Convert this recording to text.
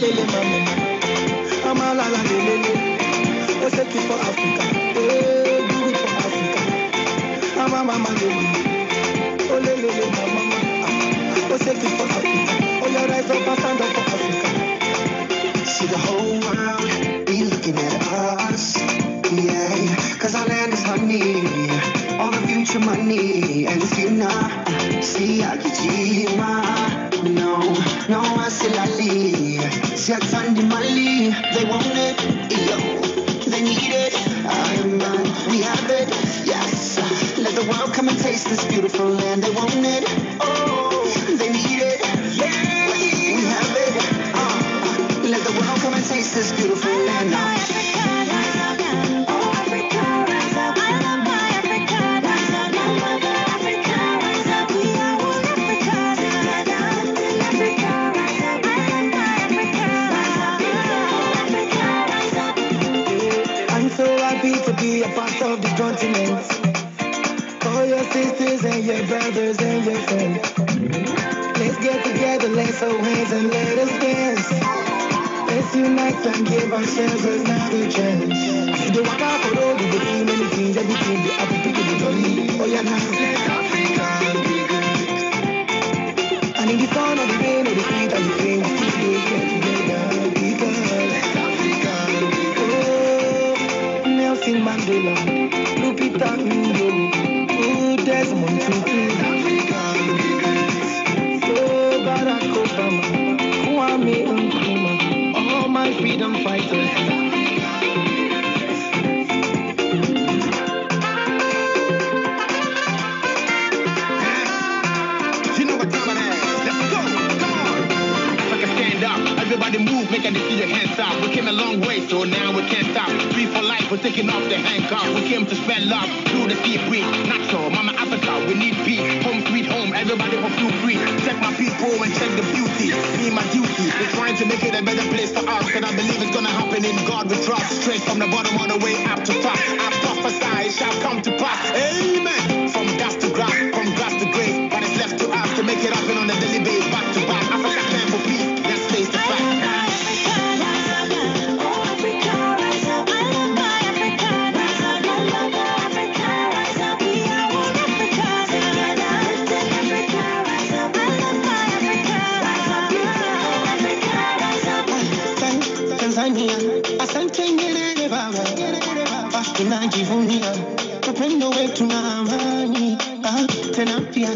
lele mama, lele. For Africa, it eh, for Africa. Mama mama lele, lele mama for Africa. Rise up and stand up for Africa. See the whole world be looking at us. Yeah, cause our land is honey. All the future money. And you not, see Akijima. No, no, I. See Atandi Mali. They want it. Yo, they need it. I'm, uh, we have it. Yes. Let the world come and taste this beautiful land. They want it. Oh, they need it. Yeah, we have it. Uh, let the world come and taste this beautiful land. Of the continent. For your sisters and your brothers and your friends. Let's get together, let's hold hands and let us dance. Let's unite and give ourselves another chance. As the walk out for road, we do many things, everything the happy people jolly. Freedom fighters. You know what time it is. Let's go. Come on. Africa stand up. Everybody move, make and see your hands up. We came a long way, so now we can't stop. Free for life, we're taking off the handcuffs. We came to spread love through the sea breeze. Natural, Mama Africa, we need peace. Home sweet home, everybody will feel free. Check my people and check the beauty. Me my duty. To make it a better place for us. And I believe it's gonna happen in God we trust. Straight from the bottom all the way up to top. I prophesy shall come to Tanzania, asante Nyerere baba, tunajivunia upendo wetu na amani, Ah, tena pia